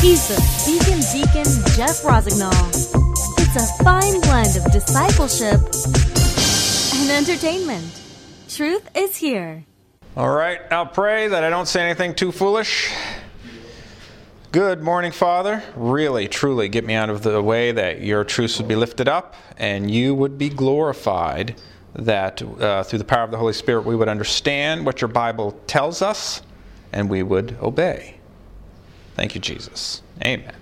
He's the Beacon Deacon Jeff Rosignol. It's a fine blend of discipleship and entertainment. Truth is here. All right, I'll pray that I don't say anything too foolish. Good morning, Father. Really, truly get me out of the way that your truths would be lifted up and you would be glorified. That uh, through the power of the Holy Spirit we would understand what your Bible tells us and we would obey. Thank you, Jesus. Amen.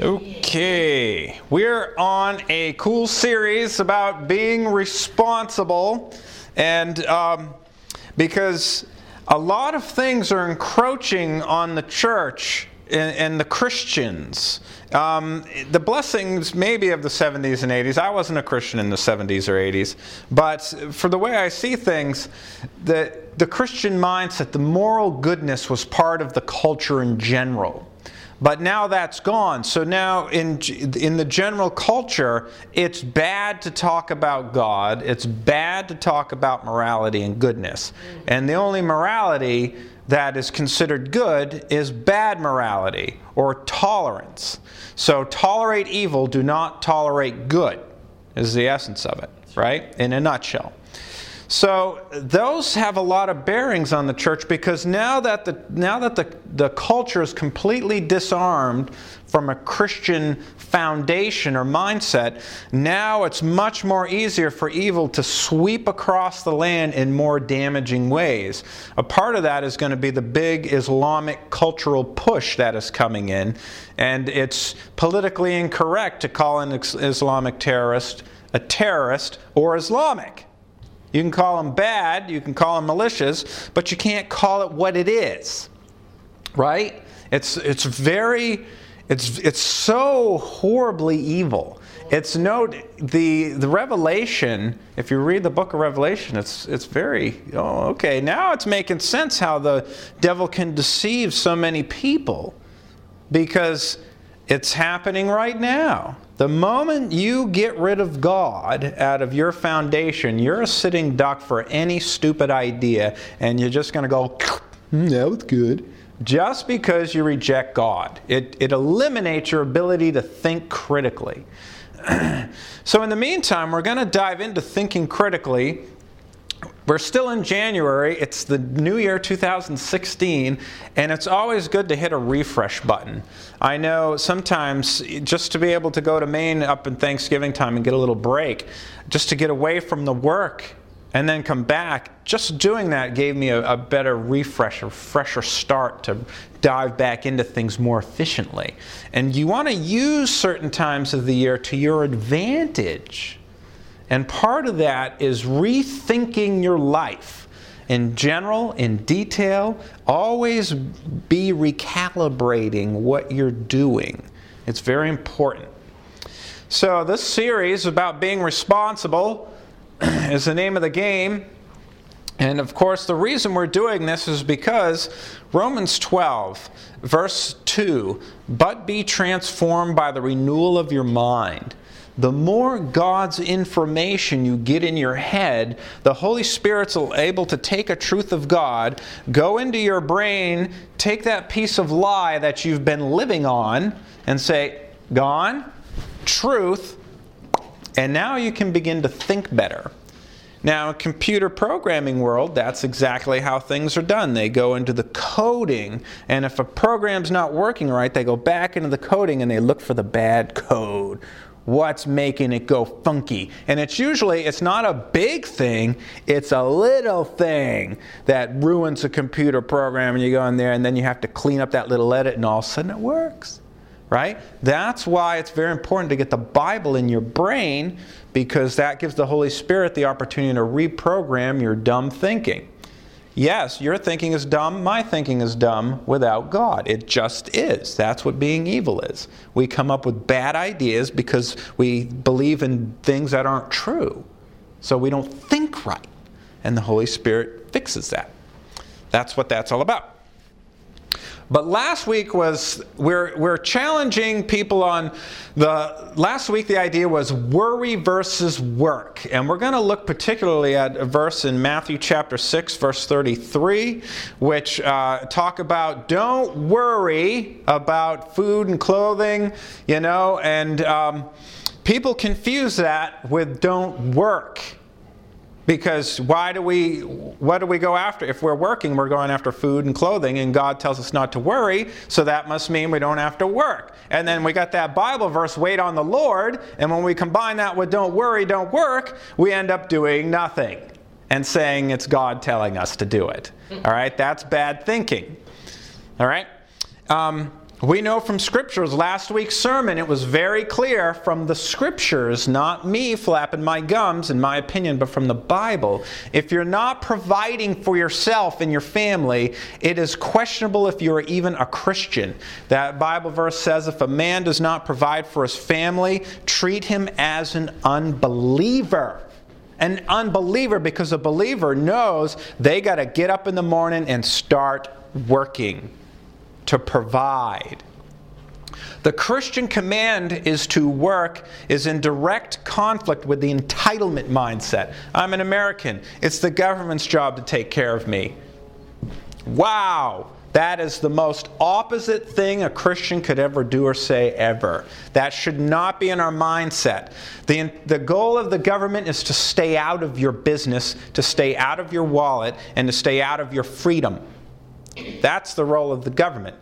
Okay, we're on a cool series about being responsible, and um, because a lot of things are encroaching on the church and, and the Christians. Um, the blessings maybe of the 70s and 80s. I wasn't a Christian in the 70s or 80s, but for the way I see things, the, the Christian mindset, the moral goodness was part of the culture in general. But now that's gone. So now in, in the general culture, it's bad to talk about God. It's bad to talk about morality and goodness. And the only morality that is considered good is bad morality or tolerance. So tolerate evil, do not tolerate good, is the essence of it, right? In a nutshell. So those have a lot of bearings on the church because now that the now that the, the culture is completely disarmed from a Christian foundation or mindset, now it's much more easier for evil to sweep across the land in more damaging ways. A part of that is going to be the big Islamic cultural push that is coming in, and it's politically incorrect to call an Islamic terrorist a terrorist or Islamic. You can call them bad, you can call them malicious, but you can't call it what it is. Right? It's, it's very, it's, it's so horribly evil. It's no, the, the Revelation, if you read the book of Revelation, it's, it's very, oh, okay, now it's making sense how the devil can deceive so many people because it's happening right now. The moment you get rid of God out of your foundation, you're a sitting duck for any stupid idea, and you're just going to go, mm, that was good. Just because you reject God, it, it eliminates your ability to think critically. so, in the meantime, we're going to dive into thinking critically we're still in January. It's the new year 2016, and it's always good to hit a refresh button. I know sometimes just to be able to go to Maine up in Thanksgiving time and get a little break, just to get away from the work and then come back, just doing that gave me a, a better refresh, a fresher start to dive back into things more efficiently. And you want to use certain times of the year to your advantage. And part of that is rethinking your life in general, in detail. Always be recalibrating what you're doing. It's very important. So, this series about being responsible is the name of the game. And of course, the reason we're doing this is because Romans 12, verse 2 But be transformed by the renewal of your mind. The more God's information you get in your head, the Holy Spirit's able to take a truth of God, go into your brain, take that piece of lie that you've been living on, and say, Gone, truth, and now you can begin to think better. Now, in computer programming world, that's exactly how things are done. They go into the coding, and if a program's not working right, they go back into the coding and they look for the bad code what's making it go funky. And it's usually it's not a big thing, it's a little thing that ruins a computer program and you go in there and then you have to clean up that little edit and all of a sudden it works. Right? That's why it's very important to get the Bible in your brain because that gives the Holy Spirit the opportunity to reprogram your dumb thinking. Yes, your thinking is dumb, my thinking is dumb without God. It just is. That's what being evil is. We come up with bad ideas because we believe in things that aren't true. So we don't think right. And the Holy Spirit fixes that. That's what that's all about. But last week was we're we're challenging people on the last week the idea was worry versus work. And we're going to look particularly at a verse in Matthew chapter 6 verse 33 which uh, talk about don't worry about food and clothing, you know, and um, people confuse that with don't work. Because why do we, what do we go after? If we're working, we're going after food and clothing, and God tells us not to worry, so that must mean we don't have to work. And then we got that Bible verse, wait on the Lord, and when we combine that with don't worry, don't work, we end up doing nothing and saying it's God telling us to do it. All right, that's bad thinking. All right? Um, we know from scriptures, last week's sermon, it was very clear from the scriptures, not me flapping my gums in my opinion, but from the Bible. If you're not providing for yourself and your family, it is questionable if you're even a Christian. That Bible verse says if a man does not provide for his family, treat him as an unbeliever an unbeliever because a believer knows they got to get up in the morning and start working to provide. The Christian command is to work is in direct conflict with the entitlement mindset. I'm an American. It's the government's job to take care of me. Wow. That is the most opposite thing a Christian could ever do or say ever. That should not be in our mindset. The, the goal of the government is to stay out of your business, to stay out of your wallet, and to stay out of your freedom. That's the role of the government,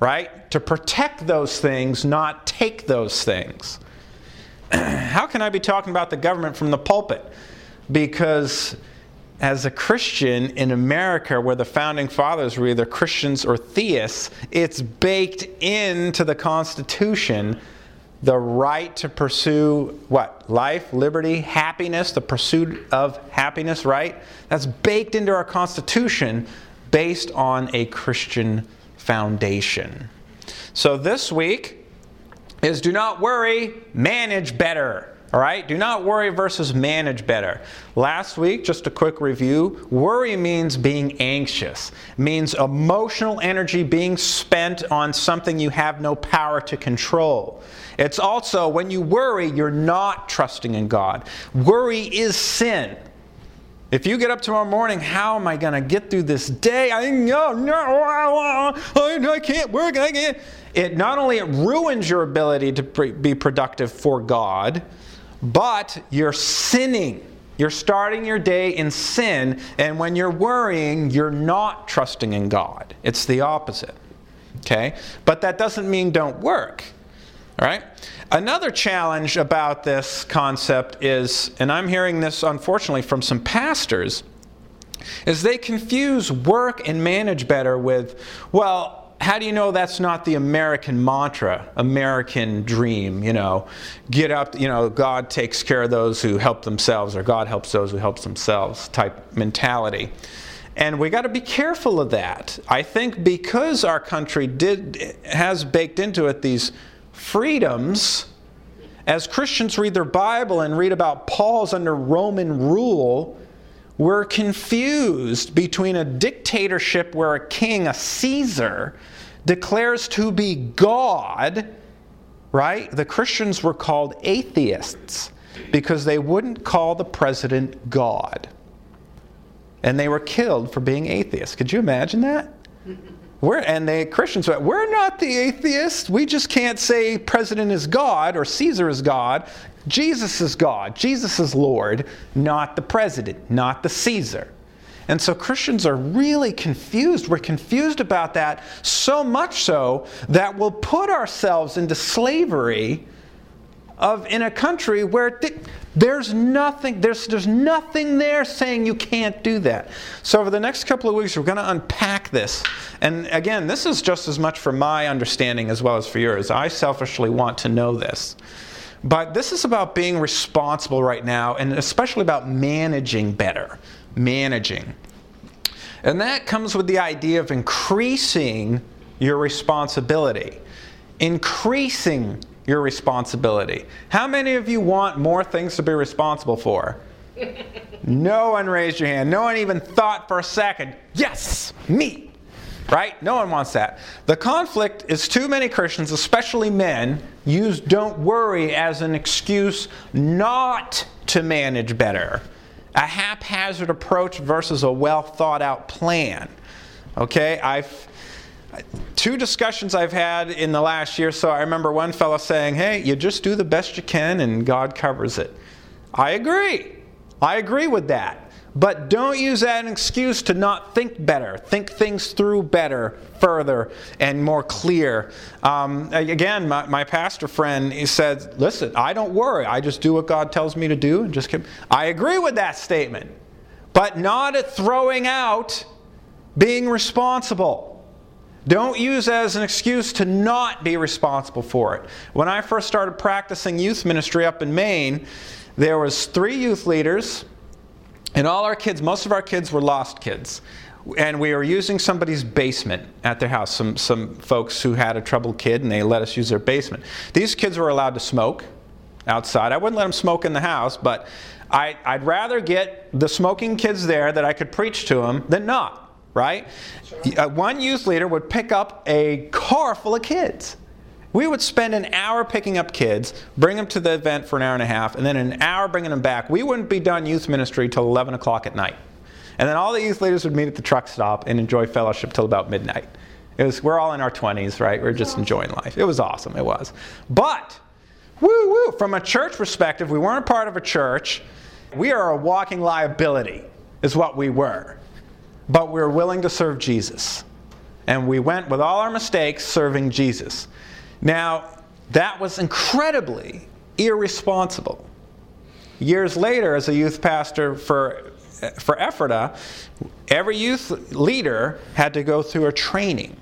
right? To protect those things, not take those things. How can I be talking about the government from the pulpit? Because as a Christian in America, where the founding fathers were either Christians or theists, it's baked into the Constitution the right to pursue what? Life, liberty, happiness, the pursuit of happiness, right? That's baked into our Constitution based on a Christian foundation. So this week is do not worry, manage better. All right? Do not worry versus manage better. Last week, just a quick review worry means being anxious, means emotional energy being spent on something you have no power to control. It's also when you worry, you're not trusting in God. Worry is sin. If you get up tomorrow morning, how am I going to get through this day? I no, no, I can't work. I can't. It not only it ruins your ability to be productive for God, but you're sinning. You're starting your day in sin, and when you're worrying, you're not trusting in God. It's the opposite. Okay? But that doesn't mean don't work. All right? Another challenge about this concept is, and I'm hearing this unfortunately from some pastors, is they confuse work and manage better with, well, how do you know that's not the American mantra, American dream? You know, get up, you know, God takes care of those who help themselves, or God helps those who help themselves type mentality. And we got to be careful of that. I think because our country did has baked into it these freedoms, as Christians read their Bible and read about Paul's under Roman rule, we're confused between a dictatorship where a king, a Caesar, declares to be God, right? The Christians were called atheists because they wouldn't call the president God. And they were killed for being atheists. Could you imagine that? We're, and the Christians We're not the atheists. We just can't say president is God or Caesar is God. Jesus is God. Jesus is Lord, not the president, not the Caesar. And so Christians are really confused. We're confused about that so much so that we'll put ourselves into slavery of in a country where there's nothing there's there's nothing there saying you can't do that. So over the next couple of weeks we're going to unpack this. And again, this is just as much for my understanding as well as for yours. I selfishly want to know this. But this is about being responsible right now and especially about managing better. Managing. And that comes with the idea of increasing your responsibility. Increasing your responsibility. How many of you want more things to be responsible for? no one raised your hand. No one even thought for a second, yes, me. right? No one wants that. The conflict is too many Christians, especially men, use don't worry as an excuse not to manage better. A haphazard approach versus a well thought out plan. Okay, I've two discussions I've had in the last year. So I remember one fellow saying, "Hey, you just do the best you can, and God covers it." I agree. I agree with that. But don't use that as an excuse to not think better. Think things through better, further, and more clear. Um, again, my, my, pastor friend he said, "Listen, I don't worry. I just do what God tells me to do, and just keep." I agree with that statement, but not at throwing out being responsible. Don't use as an excuse to not be responsible for it. When I first started practicing youth ministry up in Maine, there was three youth leaders, and all our kids, most of our kids were lost kids. And we were using somebody's basement at their house, some, some folks who had a troubled kid, and they let us use their basement. These kids were allowed to smoke outside. I wouldn't let them smoke in the house, but I, I'd rather get the smoking kids there that I could preach to them than not right? Uh, one youth leader would pick up a car full of kids. We would spend an hour picking up kids, bring them to the event for an hour and a half, and then an hour bringing them back. We wouldn't be done youth ministry till 11 o'clock at night. And then all the youth leaders would meet at the truck stop and enjoy fellowship till about midnight. It was, we're all in our 20s, right? We're just enjoying life. It was awesome, it was. But, woo woo, from a church perspective, we weren't part of a church. We are a walking liability, is what we were but we were willing to serve Jesus. And we went with all our mistakes serving Jesus. Now, that was incredibly irresponsible. Years later, as a youth pastor for, for Ephrata, every youth leader had to go through a training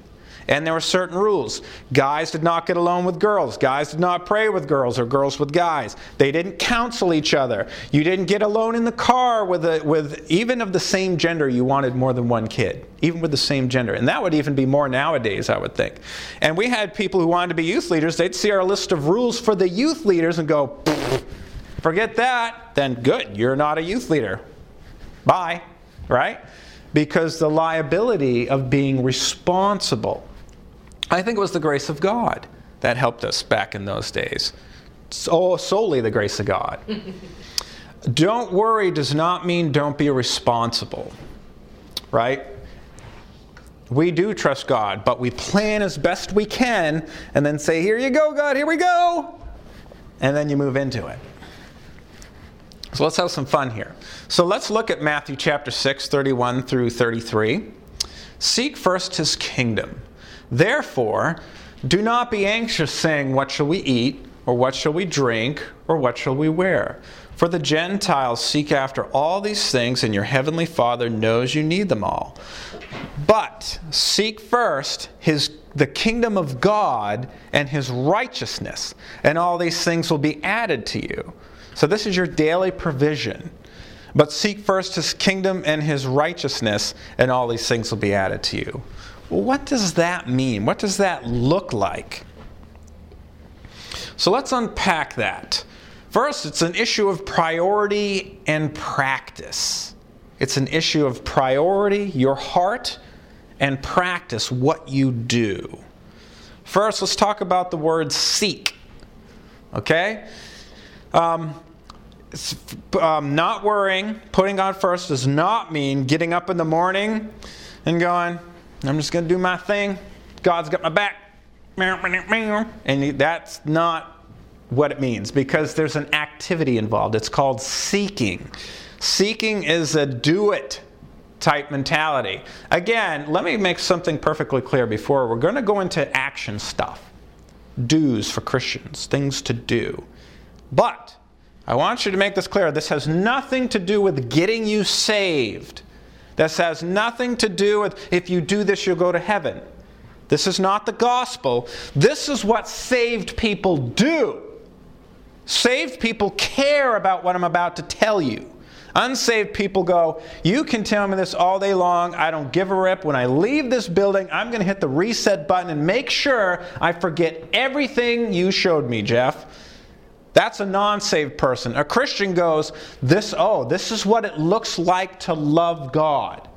and there were certain rules. Guys did not get alone with girls. Guys did not pray with girls or girls with guys. They didn't counsel each other. You didn't get alone in the car with, a, with even of the same gender, you wanted more than one kid, even with the same gender. And that would even be more nowadays, I would think. And we had people who wanted to be youth leaders. They'd see our list of rules for the youth leaders and go, forget that. Then good, you're not a youth leader. Bye. Right? Because the liability of being responsible I think it was the grace of God that helped us back in those days. So, oh, solely the grace of God. don't worry does not mean don't be responsible, right? We do trust God, but we plan as best we can and then say, Here you go, God, here we go. And then you move into it. So let's have some fun here. So let's look at Matthew chapter 6, 31 through 33. Seek first his kingdom Therefore, do not be anxious, saying, What shall we eat? Or what shall we drink? Or what shall we wear? For the Gentiles seek after all these things, and your heavenly Father knows you need them all. But seek first his the kingdom of God and his righteousness, and all these things will be added to you. So this is your daily provision. But seek first his kingdom and his righteousness, and all these things will be added to you. Well, what does that mean? What does that look like? So let's unpack that. First, it's an issue of priority and practice. It's an issue of priority, your heart, and practice, what you do. First, let's talk about the word seek. Okay? Um, um, not worrying, putting God first does not mean getting up in the morning and going, I'm just going to do my thing. God's got my back. And that's not what it means because there's an activity involved. It's called seeking. Seeking is a do it type mentality. Again, let me make something perfectly clear before we're going to go into action stuff. Do's for Christians, things to do. But I want you to make this clear. This has nothing to do with getting you saved. This has nothing to do with if you do this, you'll go to heaven. This is not the gospel. This is what saved people do. Saved people care about what I'm about to tell you. Unsaved people go, You can tell me this all day long. I don't give a rip. When I leave this building, I'm going to hit the reset button and make sure I forget everything you showed me, Jeff. That's a non saved person. A Christian goes, This, oh, this is what it looks like to love God.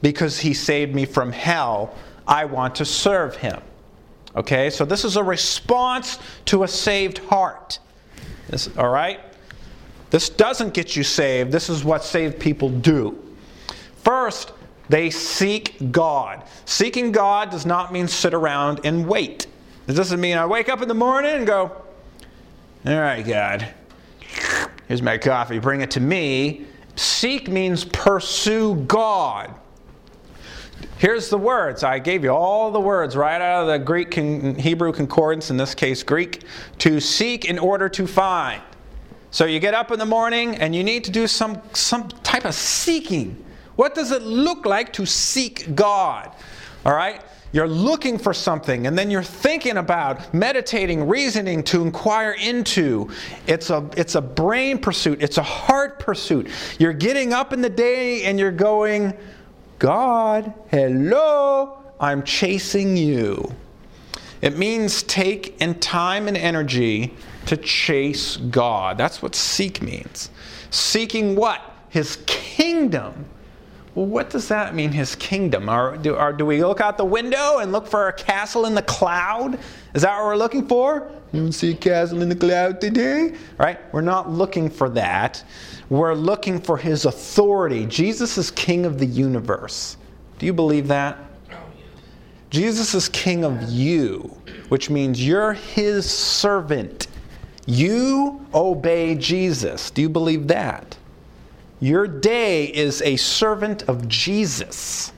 because he saved me from hell. I want to serve him. Okay, so this is a response to a saved heart. This, all right? This doesn't get you saved. This is what saved people do. First, they seek God. Seeking God does not mean sit around and wait. It doesn't mean I wake up in the morning and go, All right, God, here's my coffee, bring it to me. Seek means pursue God. Here's the words. I gave you all the words right out of the Greek and Hebrew concordance, in this case Greek, to seek in order to find. So you get up in the morning and you need to do some, some type of seeking. What does it look like to seek God? All right? You're looking for something and then you're thinking about, meditating, reasoning to inquire into. It's a, it's a brain pursuit, it's a heart pursuit. You're getting up in the day and you're going, God, hello, I'm chasing you. It means take in time and energy to chase God. That's what seek means. Seeking what? His kingdom. What does that mean, his kingdom? Or do, do we look out the window and look for a castle in the cloud? Is that what we're looking for? You don't see a castle in the cloud today? Right? We're not looking for that. We're looking for his authority. Jesus is king of the universe. Do you believe that? Jesus is king of you, which means you're his servant. You obey Jesus. Do you believe that? Your day is a servant of Jesus.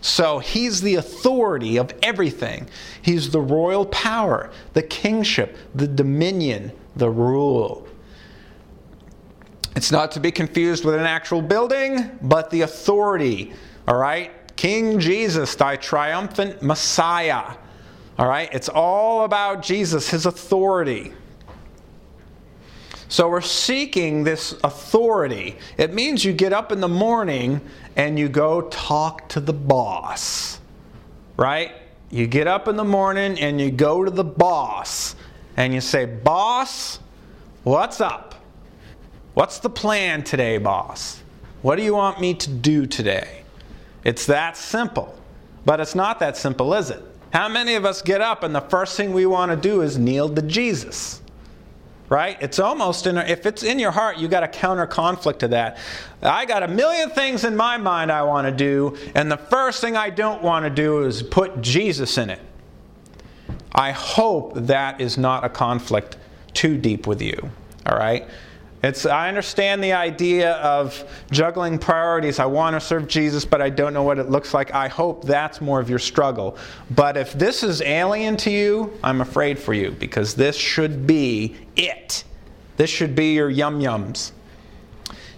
So he's the authority of everything. He's the royal power, the kingship, the dominion, the rule. It's not to be confused with an actual building, but the authority. All right? King Jesus, thy triumphant Messiah. All right? It's all about Jesus, his authority. So we're seeking this authority. It means you get up in the morning and you go talk to the boss. Right? You get up in the morning and you go to the boss and you say, Boss, what's up? What's the plan today, boss? What do you want me to do today? It's that simple. But it's not that simple, is it? How many of us get up and the first thing we want to do is kneel to Jesus? Right? It's almost in if it's in your heart, you got a counter conflict to that. I got a million things in my mind I want to do, and the first thing I don't want to do is put Jesus in it. I hope that is not a conflict too deep with you, all right? It's, I understand the idea of juggling priorities. I want to serve Jesus, but I don't know what it looks like. I hope that's more of your struggle. But if this is alien to you, I'm afraid for you because this should be it. This should be your yum yums.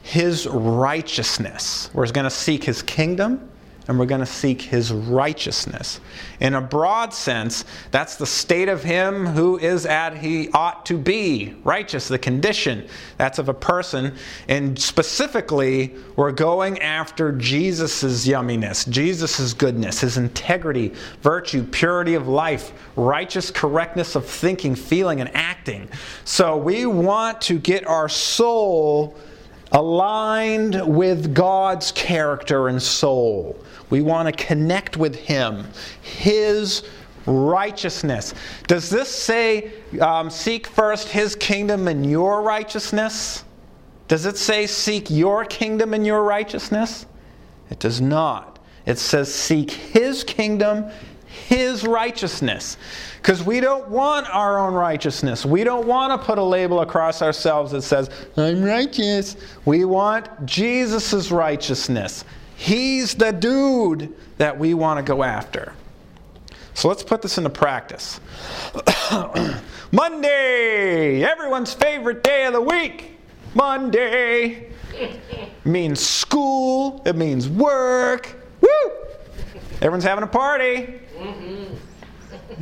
His righteousness. We're going to seek His kingdom and we're going to seek his righteousness. In a broad sense, that's the state of him who is at he ought to be, righteous, the condition. That's of a person. And specifically, we're going after Jesus' yumminess, Jesus' goodness, his integrity, virtue, purity of life, righteous correctness of thinking, feeling, and acting. So we want to get our soul aligned with God's character and soul. We want to connect with Him, His righteousness. Does this say, um, seek first His kingdom and your righteousness? Does it say, seek your kingdom and your righteousness? It does not. It says, seek His kingdom, His righteousness. Because we don't want our own righteousness. We don't want to put a label across ourselves that says, I'm righteous. We want Jesus' righteousness. He's the dude that we want to go after. So let's put this into practice. Monday, everyone's favorite day of the week. Monday means school, it means work. Woo! Everyone's having a party.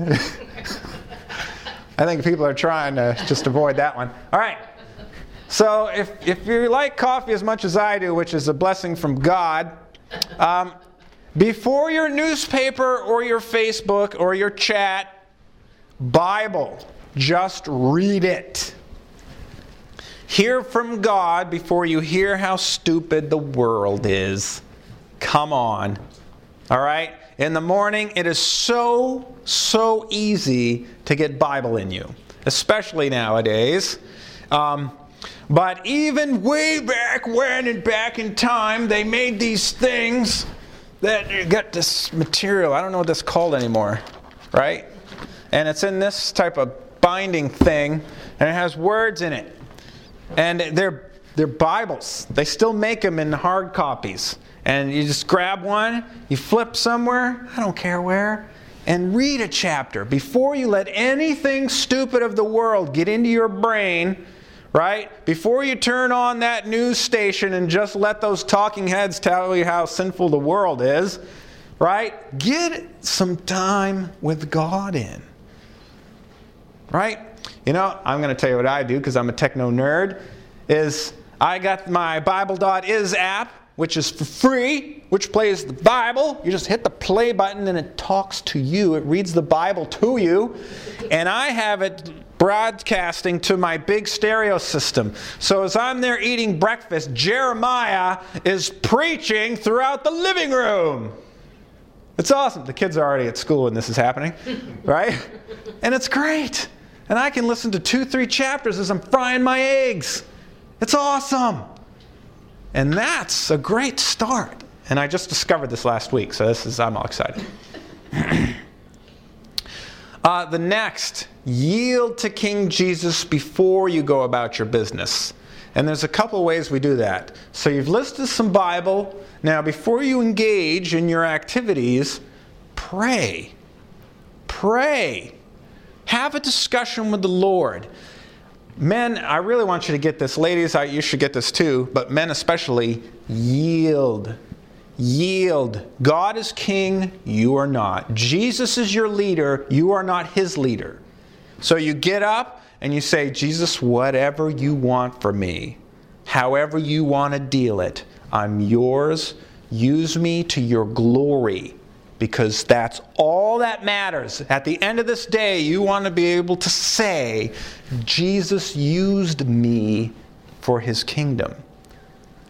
I think people are trying to just avoid that one. All right. So if, if you like coffee as much as I do, which is a blessing from God, um, before your newspaper or your Facebook or your chat, Bible, just read it. Hear from God before you hear how stupid the world is. Come on. All right? In the morning, it is so, so easy to get Bible in you, especially nowadays. Um, but even way back when and back in time, they made these things that got this material. I don't know what that's called anymore, right? And it's in this type of binding thing, and it has words in it. And they're, they're Bibles. They still make them in hard copies. And you just grab one, you flip somewhere, I don't care where, and read a chapter before you let anything stupid of the world get into your brain right? Before you turn on that news station and just let those talking heads tell you how sinful the world is, right? Get some time with God in, right? You know, I'm going to tell you what I do because I'm a techno nerd. Is I got my Bible.is app, which is for free, which plays the Bible. You just hit the play button and it talks to you. It reads the Bible to you. And I have it broadcasting to my big stereo system. So as I'm there eating breakfast, Jeremiah is preaching throughout the living room. It's awesome. The kids are already at school when this is happening, right? And it's great. And I can listen to two, three chapters as I'm frying my eggs. It's awesome. And that's a great start. And I just discovered this last week, so this is I'm all excited. uh, the next yield to King Jesus before you go about your business. And there's a couple of ways we do that. So you've listed some Bible. Now, before you engage in your activities, pray. Pray. Have a discussion with the Lord. Men, I really want you to get this. Ladies, you should get this too, but men especially, yield. Yield. God is king, you are not. Jesus is your leader, you are not his leader. So you get up and you say, Jesus, whatever you want for me, however you want to deal it, I'm yours. Use me to your glory because that's all that matters. At the end of this day, you want to be able to say, Jesus used me for his kingdom.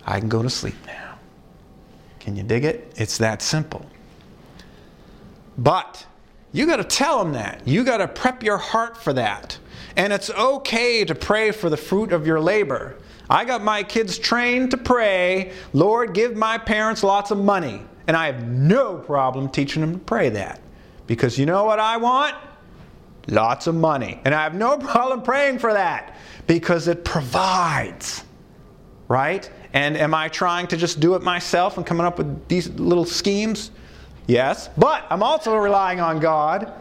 I can go to sleep now. Can you dig it? It's that simple. But you got to tell them that. You got to prep your heart for that. And it's okay to pray for the fruit of your labor. I got my kids trained to pray, Lord, give my parents lots of money. And I have no problem teaching them to pray that. Because you know what I want? Lots of money. And I have no problem praying for that because it provides. Right? And am I trying to just do it myself and coming up with these little schemes? Yes, but I'm also relying on God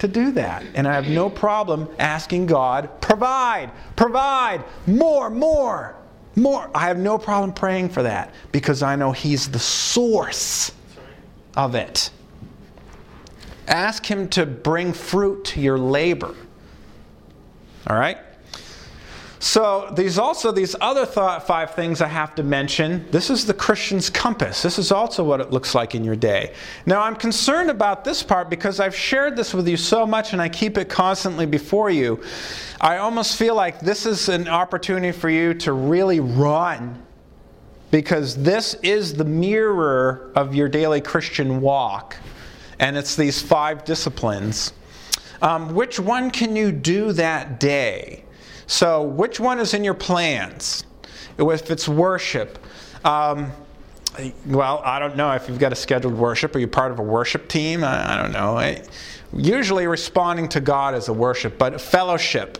to do that. And I have no problem asking God, provide, provide, more, more, more. I have no problem praying for that because I know He's the source of it. Ask Him to bring fruit to your labor. All right? So these also these other th- five things I have to mention. This is the Christian's compass. This is also what it looks like in your day. Now I'm concerned about this part because I've shared this with you so much and I keep it constantly before you. I almost feel like this is an opportunity for you to really run because this is the mirror of your daily Christian walk. And it's these five disciplines. Um, which one can you do that day? So, which one is in your plans? If it's worship, um, well, I don't know if you've got a scheduled worship. Are you part of a worship team? I, I don't know. I, usually, responding to God is a worship, but fellowship.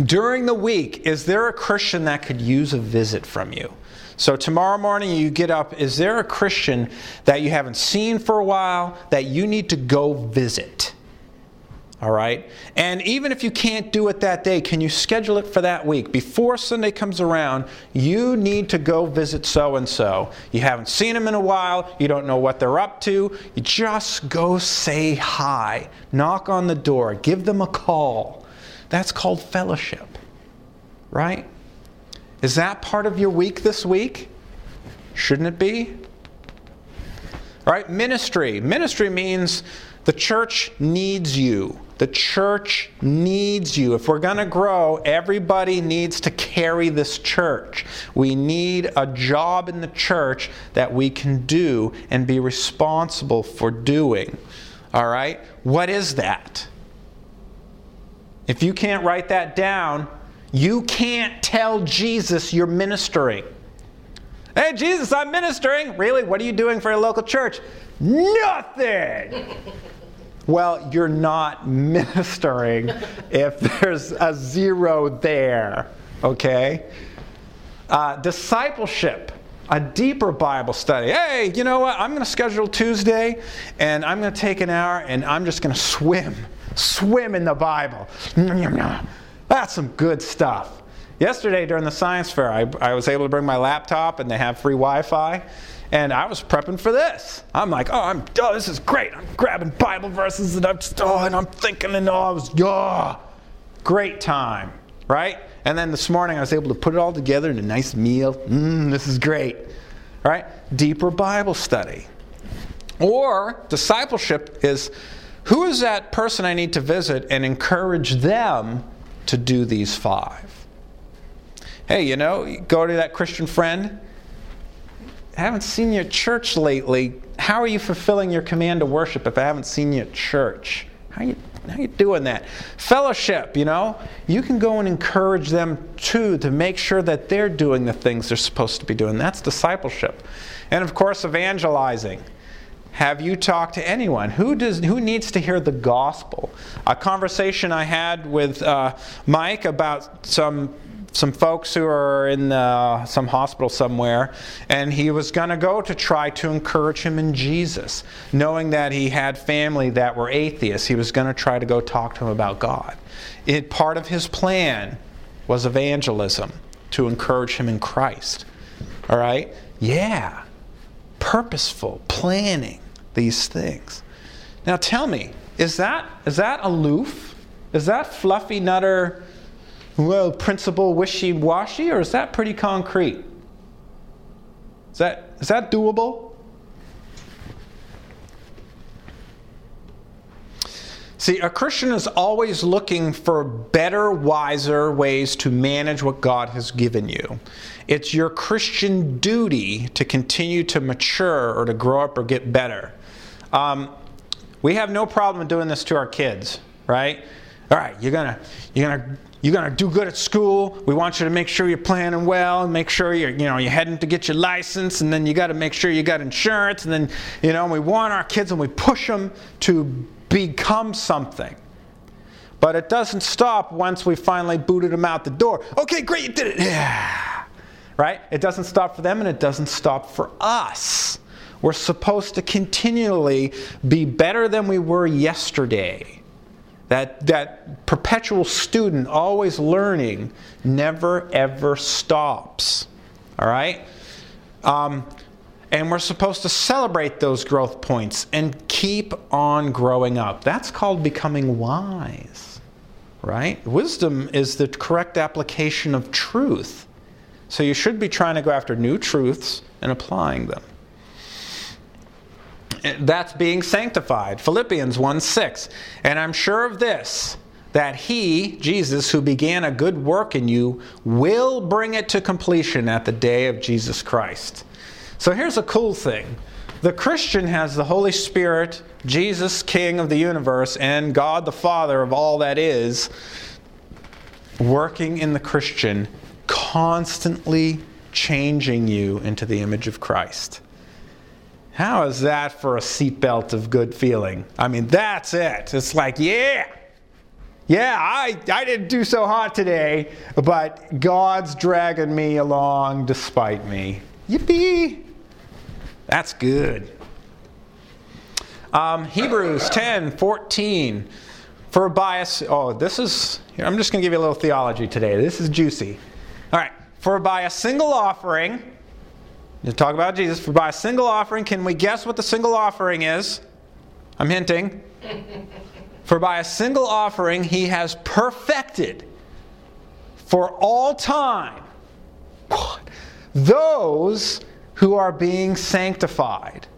During the week, is there a Christian that could use a visit from you? So, tomorrow morning you get up, is there a Christian that you haven't seen for a while that you need to go visit? All right? And even if you can't do it that day, can you schedule it for that week? Before Sunday comes around, you need to go visit so and so. You haven't seen them in a while, you don't know what they're up to. You just go say hi, knock on the door, give them a call. That's called fellowship, right? Is that part of your week this week? Shouldn't it be? All right, Ministry. Ministry means the church needs you. The church needs you. If we're going to grow, everybody needs to carry this church. We need a job in the church that we can do and be responsible for doing. All right? What is that? If you can't write that down, you can't tell Jesus you're ministering. Hey, Jesus, I'm ministering. Really? What are you doing for your local church? Nothing. well, you're not ministering if there's a zero there, okay? Uh, discipleship, a deeper Bible study. Hey, you know what? I'm going to schedule Tuesday and I'm going to take an hour and I'm just going to swim, swim in the Bible. That's some good stuff. Yesterday during the science fair, I, I was able to bring my laptop and they have free Wi Fi. And I was prepping for this. I'm like, oh, I'm, oh, this is great. I'm grabbing Bible verses and I'm just, oh, and I'm thinking, and oh, I was, oh, great time, right? And then this morning I was able to put it all together in a nice meal. Mmm, this is great, right? Deeper Bible study. Or discipleship is who is that person I need to visit and encourage them to do these five? Hey, you know, go to that Christian friend. I haven't seen you at church lately. How are you fulfilling your command to worship if I haven't seen you at church? How you how you doing that? Fellowship, you know, you can go and encourage them too to make sure that they're doing the things they're supposed to be doing. That's discipleship. And of course, evangelizing. Have you talked to anyone? Who, does, who needs to hear the gospel? A conversation I had with uh, Mike about some some folks who are in uh, some hospital somewhere, and he was going to go to try to encourage him in Jesus, knowing that he had family that were atheists. He was going to try to go talk to him about God. It, part of his plan was evangelism to encourage him in Christ. All right? Yeah. Purposeful, planning these things. Now tell me, is that is that aloof? Is that fluffy nutter well, principle wishy washy, or is that pretty concrete? Is that, is that doable? See, a Christian is always looking for better, wiser ways to manage what God has given you. It's your Christian duty to continue to mature or to grow up or get better. Um, we have no problem doing this to our kids, right? All right, you're gonna you're gonna you're to do good at school. We want you to make sure you're planning well and make sure you're, you know, you're heading to get your license and then you got to make sure you got insurance and then, you know, we want our kids and we push them to become something. But it doesn't stop once we finally booted them out the door. Okay, great, you did it. Yeah. Right? It doesn't stop for them and it doesn't stop for us. We're supposed to continually be better than we were yesterday that, that perpetual student, always learning, never ever stops. All right? Um, and we're supposed to celebrate those growth points and keep on growing up. That's called becoming wise. Right? Wisdom is the correct application of truth. So you should be trying to go after new truths and applying them that's being sanctified. Philippians 1 6. And I'm sure of this, that he, Jesus, who began a good work in you, will bring it to completion at the day of Jesus Christ. So here's a cool thing the Christian has the Holy Spirit, Jesus, King of the universe, and God the Father of all that is, working in the Christian, constantly changing you into the image of Christ. How is that for a seatbelt of good feeling? I mean, that's it. It's like, yeah, yeah, I, I didn't do so hot today, but God's dragging me along despite me. Yippee! That's good. Um, Hebrews 10 14. For a bias, oh, this is, I'm just going to give you a little theology today. This is juicy. All right. For by a single offering, to talk about Jesus. For by a single offering, can we guess what the single offering is? I'm hinting. For by a single offering, he has perfected for all time those who are being sanctified.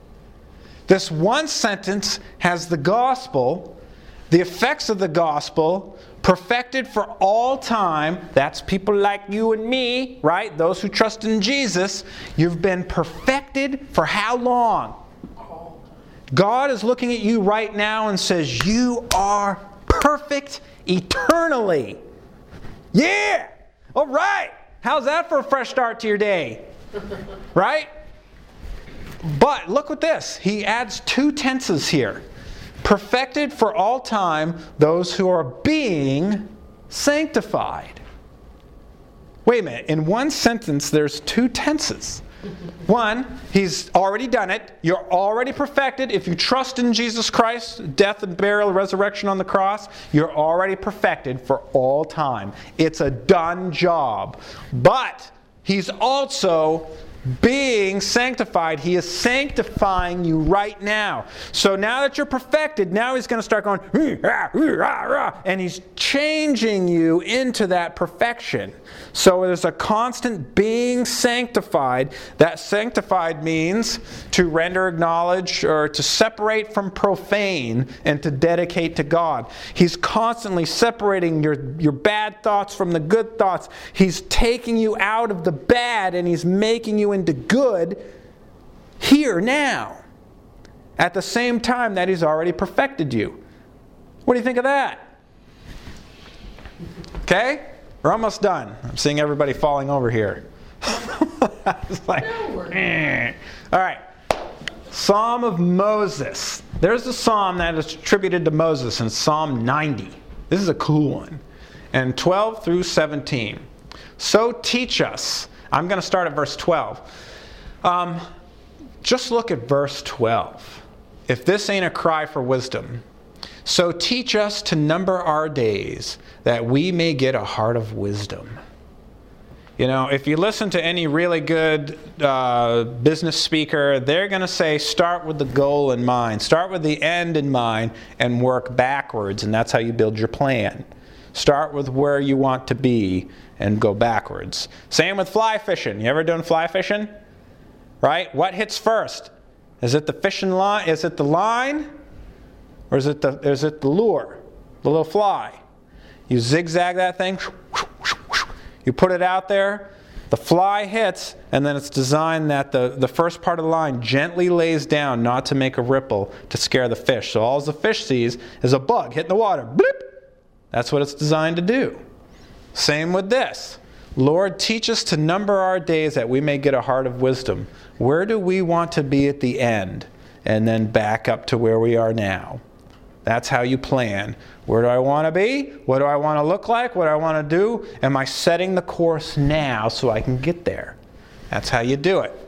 This one sentence has the gospel, the effects of the gospel, perfected for all time. That's people like you and me, right? Those who trust in Jesus. You've been perfected for how long? God is looking at you right now and says, You are perfect eternally. Yeah! All right! How's that for a fresh start to your day? Right? But look at this. He adds two tenses here perfected for all time those who are being sanctified. Wait a minute. In one sentence, there's two tenses. One, he's already done it. You're already perfected. If you trust in Jesus Christ, death and burial, resurrection on the cross, you're already perfected for all time. It's a done job. But he's also being sanctified. He is sanctifying you right now. So now that you're perfected, now he's going to start going, and he's changing you into that perfection. So there's a constant being sanctified. That sanctified means to render acknowledge or to separate from profane and to dedicate to God. He's constantly separating your, your bad thoughts from the good thoughts. He's taking you out of the bad and he's making you into good here now. At the same time that he's already perfected you. What do you think of that? Okay? We're almost done. I'm seeing everybody falling over here. like, eh. All right. Psalm of Moses. There's a psalm that is attributed to Moses in Psalm 90. This is a cool one. And 12 through 17. So teach us. I'm going to start at verse 12. Um, just look at verse 12. If this ain't a cry for wisdom, so teach us to number our days that we may get a heart of wisdom. You know, if you listen to any really good uh, business speaker, they're going to say start with the goal in mind, start with the end in mind, and work backwards, and that's how you build your plan. Start with where you want to be and go backwards. Same with fly fishing. You ever done fly fishing? Right? What hits first? Is it the fishing line? Is it the line? Or is it the, is it the lure, the little fly? You zigzag that thing, you put it out there, the fly hits, and then it's designed that the, the first part of the line gently lays down, not to make a ripple to scare the fish. So all the fish sees is a bug hitting the water. That's what it's designed to do. Same with this. Lord, teach us to number our days that we may get a heart of wisdom. Where do we want to be at the end? And then back up to where we are now. That's how you plan. Where do I want to be? What do I want to look like? What do I want to do? Am I setting the course now so I can get there? That's how you do it.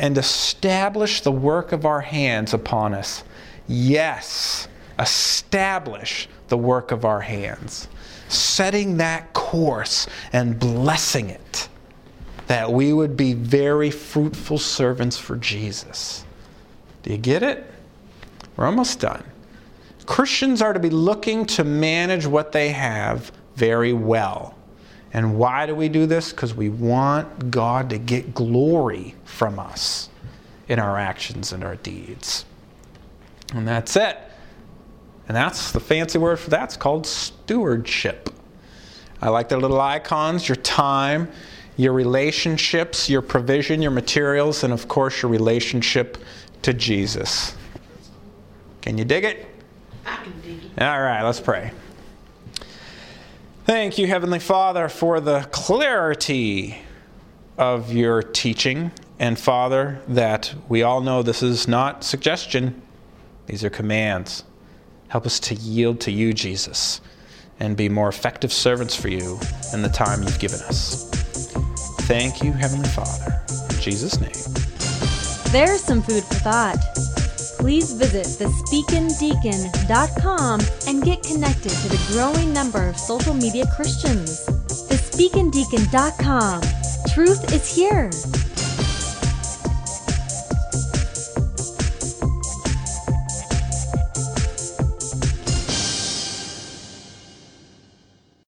and establish the work of our hands upon us. Yes, establish the work of our hands, setting that course and blessing it, that we would be very fruitful servants for Jesus. Do you get it? We're almost done. Christians are to be looking to manage what they have very well. And why do we do this? Because we want God to get glory from us in our actions and our deeds. And that's it. And that's the fancy word for that. It's called stewardship. I like the little icons your time, your relationships, your provision, your materials, and of course your relationship to Jesus. Can you dig it? I can dig it. All right, let's pray. Thank you, Heavenly Father, for the clarity of your teaching. And Father, that we all know this is not suggestion, these are commands. Help us to yield to you, Jesus, and be more effective servants for you in the time you've given us. Thank you, Heavenly Father. In Jesus' name. There's some food for thought. Please visit thespeakindeacon.com and get connected to the growing number of social media Christians. Thespeakindeacon.com. Truth is here.